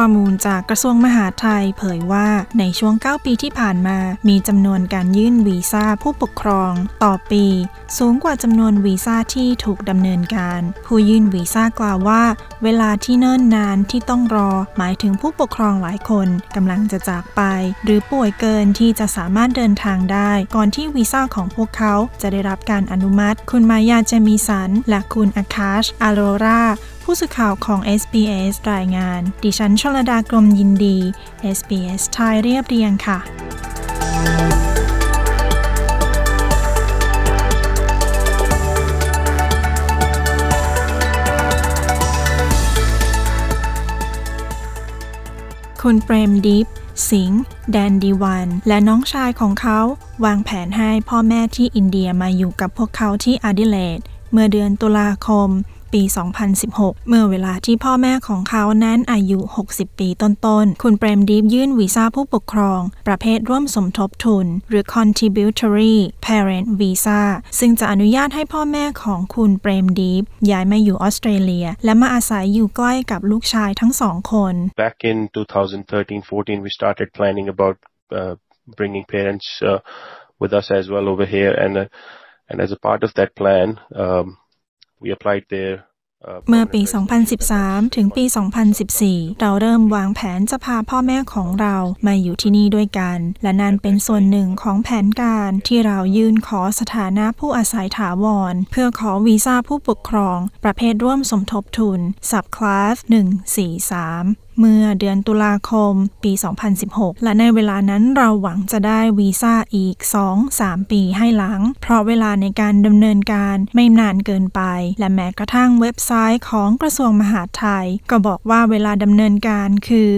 ข้อมูลจากกระทรวงมหาดไทยเผยว่าในช่วง 9 ปีที่ผ่านมา มีจำนวนการยื่นวีซ่าผู้ปกครอง ต่อปี สูงกว่าจำนวนวีซ่าที่ถูกดำเนินการ ผู้ยื่นวีซ่ากล่าวว่า เวลาที่เนิ่นนานที่ต้องรอ หมายถึงผู้ปกครองหลายคนกำลังจะจากไป หรือป่วยเกินที่จะสามารถเดินทางได้ ก่อนที่วีซ่าของพวกเขาจะได้รับการอนุมัติ คุณมายาเจมีสันและคุณอาคาชอาโรรา ผู้สื่อข่าวของ SBS รายงาน ดิฉันชลดากรมยินดี SBS ไทยเรียบเรียงค่ะ คุณเปรมดิฟสิงห์แดนดีวัน และน้องชายของเขา วางแผนให้พ่อแม่ที่อินเดียมาอยู่กับพวกเขาที่อาดิเลดเมื่อเดือนตุลาคม ปี 2016 เมื่อเวลาที่พ่อแม่ของเขานั้นอายุ 60 ปีต้นๆ คุณเปรมดีฟยื่นวีซ่าผู้ปกครอง ประเภทร่วมสมทบทุน หรือ contributory parent visa ซึ่งจะอนุญาตให้พ่อแม่ของคุณเปรมดีฟย้ายมาอยู่ออสเตรเลีย และมาอาศัยอยู่ใกล้กับลูกชายทั้งสองคน Back in 2013-14, we started planning about uh, bringing parents uh, with us as well over here, and uh, and as a part of that plan, um, เมื่อปี 2013 ถึงปี 2014 เราเริ่มวางแผนจะพาพ่อแม่ของเรามาอยู่ที่นี่ด้วยกัน และนั่นเป็นส่วนหนึ่งของแผนการที่เรายื่นขอสถานะผู้อาศัยถาวร เพื่อขอวีซ่าผู้ปกครอง ประเภทร่วมสมทบทุน Subclass 143 เมื่อเดือนตุลาคมปี 2016 และในเวลานั้นเราหวังจะได้วีซ่าอีก 2-3 ปีให้หลัง เพราะเวลาในการดำเนินการไม่นานเกินไป และแม้กระทั่งเว็บไซต์ของกระทรวงมหาดไทย ก็บอกว่าเวลาดำเนินการคือ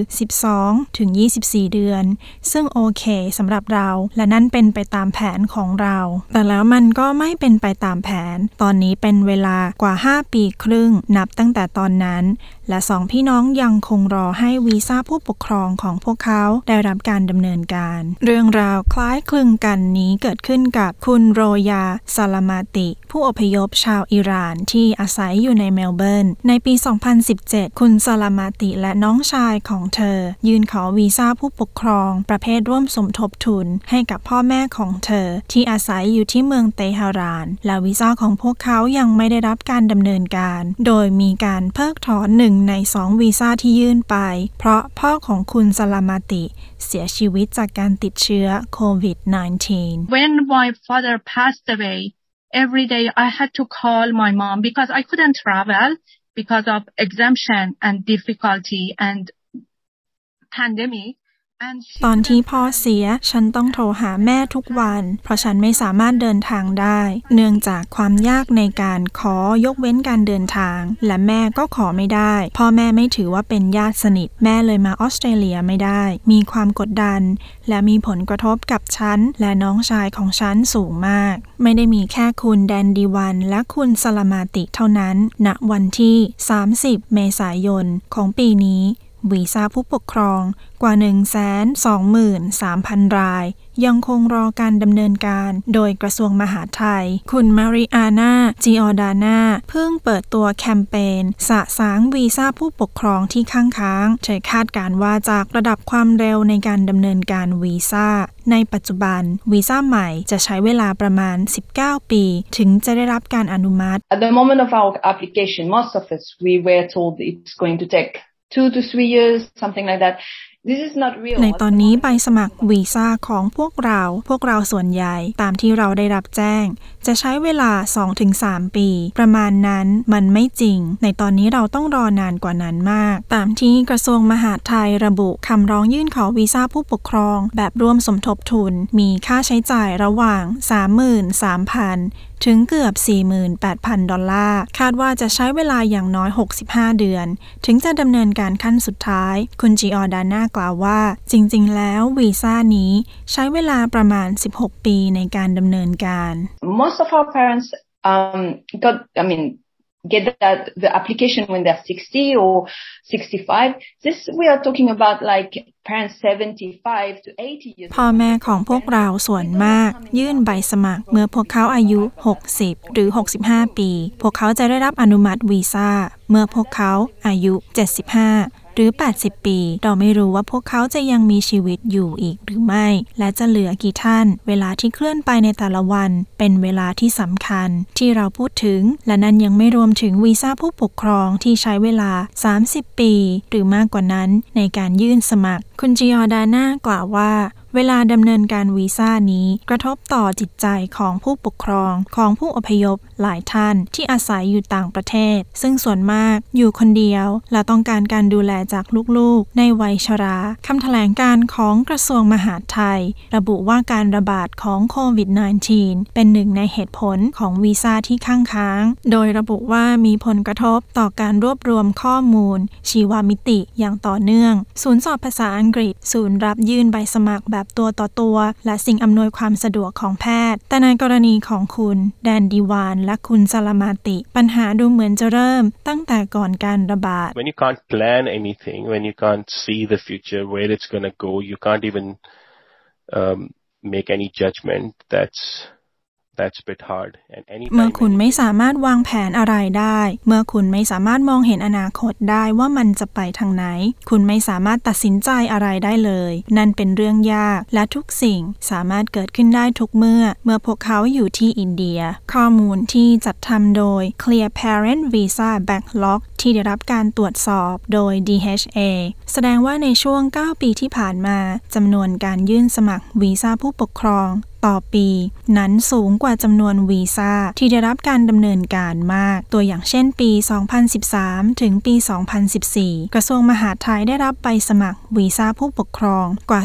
12 ถึง 24 เดือน ซึ่งโอเคสำหรับเราและนั่นเป็นไปตามแผนของเรา แต่แล้วมันก็ไม่เป็นไปตามแผน ตอนนี้เป็นเวลากว่า 5 ปีครึ่งนับตั้งแต่ตอนนั้น และสองพี่น้องยังคงรอให้วีซ่าผู้ปกครองของพวกเขาได้รับการดำเนินการ เรื่องราวคล้ายคลึงกันนี้เกิดขึ้นกับคุณโรยาซาลามาติ ผู้อพยพชาวอิหร่านที่อาศัยอยู่ในเมลเบิร์น ในปี 2017 คุณซาลามาติและน้องชายของเธอ ยื่นขอวีซ่าผู้ปกครอง ประเภทร่วมสมทบทุนให้กับพ่อแม่ของเธอ ที่อาศัยอยู่ที่เมืองเตหะราน และวีซ่าของพวกเขายังไม่ได้รับการดำเนินการ โดยมีการเพิกถอนหนึ่งในสองวีซ่าที่ยื่นไปเพราะพ่อของคุณสลามาติ เสียชีวิตจากการติดเชื้อโควิด -19 When my father passed away, every day I had to call my mom because I couldn't travel because of exemption and difficulty and pandemic. ตอนที่พ่อเสีย ฉันต้องโทรหาแม่ทุกวัน เพราะฉันไม่สามารถเดินทางได้ เนื่องจากความยากในการขอยกเว้นการเดินทาง และแม่ก็ขอไม่ได้ พ่อแม่ไม่ถือว่าเป็นญาติสนิท แม่เลยมาออสเตรเลียไม่ได้ มีความกดดัน และมีผลกระทบกับฉัน และน้องชายของฉันสูงมาก ไม่ได้มีแค่คุณแดนดีวัน และคุณสลามาติเท่านั้นณวันที่ 30 เมษายนของปีนี้ วีซ่าผู้ปกครองกว่า 123,000 ราย ยังคงรอการดำเนินการโดยกระทรวงมหาดไทย คุณมาริอานาจิออดาน่าเพิ่งเปิดตัวแคมเปญสะสางวีซ่าผู้ปกครองที่ค้างค้างเธอคาดการว่าจากระดับความเร็วในการดำเนินการวีซ่า ในปัจจุบันวีซ่าใหม่จะใช้เวลาประมาณ 19 ปี ถึงจะได้รับการอนุมัติ At the moment of our application, most of us, we were told it's going to take two to three years, something like that. This is not real. ในตอนนี้ใบสมัครวีซ่าของพวกเรา พวกเราส่วนใหญ่ตามที่เราได้รับแจ้ง จะใช้เวลา 2-3 ปี ประมาณนั้นมันไม่จริง ในตอนนี้เราต้องรอนานกว่านั้นมาก ตามที่กระทรวงมหาดไทยระบุคำร้องยื่นขอวีซ่าผู้ปกครอง แบบร่วมสมทบทุน มีค่าใช้จ่ายระหว่าง 33,000 ถึงเกือบ 48,000 ดอลลาร์ คาดว่าจะใช้เวลาอย่างน้อย 65 เดือน ถึงจะดำเนินการขั้นสุดท้าย คุณจีออดาน่ากล่าวว่า จริง ๆ แล้ววีซ่านี้ใช้เวลาประมาณ 16 ปีในการดำเนินการ Most of our parents um, got, I mean, get that the application when they're 60 or 65. This we are talking about like parents 75 to 80 years. พ่อแม่ของพวกเราส่วนมาก ยื่นใบสมัคร เมื่อพวกเขาอายุ 60 หรือ 65 ปี พวกเขาจะได้รับอนุมัติวีซ่า เมื่อพวกเขาอายุ 75 หรือ 80 ปี เราไม่รู้ว่าพวกเขาจะยังมีชีวิตอยู่อีกหรือไม่ และจะเหลือกี่ท่าน เวลาที่เคลื่อนไปในแต่ละวัน เป็นเวลาที่สำคัญ ที่เราพูดถึง และนั้นยังไม่รวมถึงวีซ่าผู้ปกครองที่ใช้เวลา 30 ปี หรือมากกว่านั้นในการยื่นสมัคร คุณจิออดาน่ากล่าวว่า เวลาดำเนินการวีซ่านี้ กระทบต่อจิตใจของผู้ปกครองของผู้อพยพหลายท่านที่อาศัยอยู่ต่างประเทศ ซึ่งส่วนมากอยู่คนเดียว และต้องการการดูแลจากลูกๆ ในวัยชราคำแถลงการของกระทรวงมหาดไทย ระบุว่าการระบาดของโควิด -19 เป็นหนึ่งในเหตุผลของวีซ่าที่ข้างค้าง โดยระบุว่ามีผลกระทบต่อการรวบรวมข้อมูล ชีวมิติอย่างต่อเนื่อง ศูนย์สอบภาษาอังกฤษ ศูนย์รับยื่นใบสมัครแบบแบบตัวต่อตัว และสิ่งอำนวยความสะดวกของแพทย์ แต่ในกรณีของคุณ แดนดีวาน และคุณซาลามาติ ปัญหาดูเหมือนจะเริ่มตั้งแต่ก่อนการระบาด When you can't plan anything, when you can't see the future, where it's going to go, you can't even um, make any judgment. That's เมื่อคุณ anything- ไม่สามารถวางแผนอะไรได้ เมื่อคุณไม่สามารถมองเห็นอนาคตได้ว่ามันจะไปทางไหน คุณไม่สามารถตัดสินใจอะไรได้เลย นั่นเป็นเรื่องยาก และทุกสิ่งสามารถเกิดขึ้นได้ทุกเมื่อ เมื่อพวกเขาอยู่ที่อินเดีย ข้อมูลที่จัดทำโดย Clear Parent Visa Backlog ที่ได้รับการตรวจสอบโดย DHA แสดงว่าในช่วง 9 ปีที่ผ่านมาจำนวนการยื่นสมัครวีซ่าผู้ปกครองต่อปี นั้นสูงกว่าจำนวนวีซ่าที่ได้รับการดำเนินการมาก ตัวอย่างเช่นปี 2013 ถึงปี 2014 กระทรวงมหาดไทยได้รับใบสมัครวีซ่าผู้ปกครองกว่า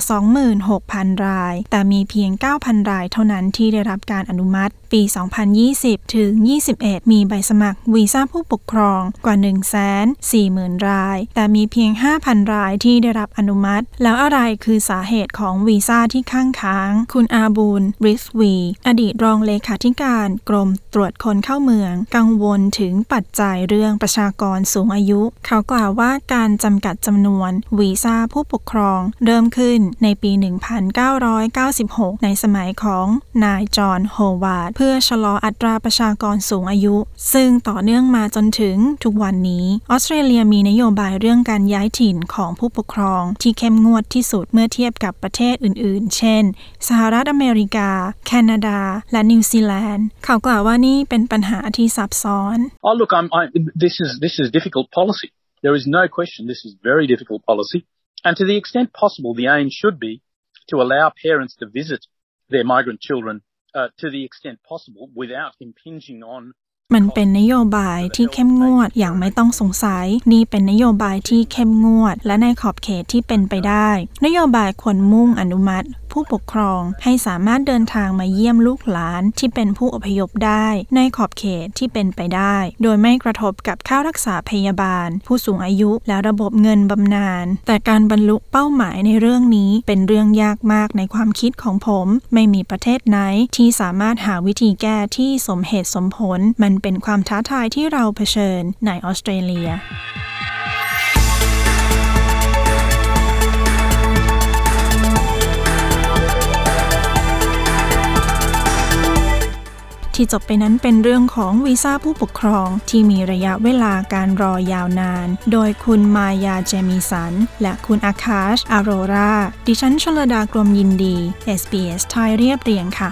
26,000 ราย แต่มีเพียง 9,000 รายเท่านั้นที่ได้รับการอนุมัติ ปี 2020 ถึง 21 มีใบสมัครวีซ่าผู้ปกครองกว่า 140,000 ราย แต่มีเพียง 5,000 รายที่ได้รับอนุมัติ แล้วอะไรคือสาเหตุของวีซ่าที่ข้างค้าง คุณอาบูลริสวี อดีตรองเลขาธิการกรมตรวจคนเข้าเมือง กังวลถึงปัจจัยเรื่องประชากรสูงอายุ เขากล่าวว่าการจำกัดจำนวนวีซ่าผู้ปกครอง เริ่มขึ้นในปี 1996 ในสมัยของนายจอห์นโฮวาร์ดเพื่อชะลออัตราประชากรสูงอายุ ซึ่งต่อเนื่องมาจนถึงทุกวันนี้ ออสเตรเลียมีนโยบายเรื่องการย้ายถิ่นของผู้ปกครองที่เข้มงวดที่สุดเมื่อเทียบกับประเทศอื่น ๆ เช่น สหรัฐอเมริกา แคนาดา และนิวซีแลนด์เขากล่าวว่านี่เป็นปัญหาที่ซับซ้อน Oh, look, I'm, I, this is this is difficult policy. There is no question this is very difficult policy, and to the extent possible, the aim should be to allow parents to visit their migrant children uh, to the extent possible without impinging on มันเป็นนโยบายที่เข้มงวดอย่างไม่ต้องสงสัย นี่เป็นนโยบายที่เข้มงวด และในขอบเขตที่เป็นไปได้ นโยบายควรมุ่งอนุมัติ ผู้ปกครองให้สามารถเดินทางมาเยี่ยมลูกหลานที่เป็นผู้อพยพได้ ในขอบเขตที่เป็นไปได้ โดยไม่กระทบกับค่ารักษาพยาบาล ผู้สูงอายุและระบบเงินบำนาญแต่การบรรลุเป้าหมายในเรื่องนี้เป็นเรื่องยากมากในความคิดของผม ไม่มีประเทศไหนที่สามารถหาวิธีแก้ที่สมเหตุสมผล มันเป็นความท้าทายที่เราเผชิญในออสเตรเลีย ที่จบไปนั้นเป็นเรื่องของวีซ่าผู้ปกครองที่มีระยะเวลาการรอยาวนาน โดยคุณมายาเจมิสัน และคุณอาคาชอโรรา ดิฉันชลดากรมยินดี SBS ไทยเรียบเรียงค่ะ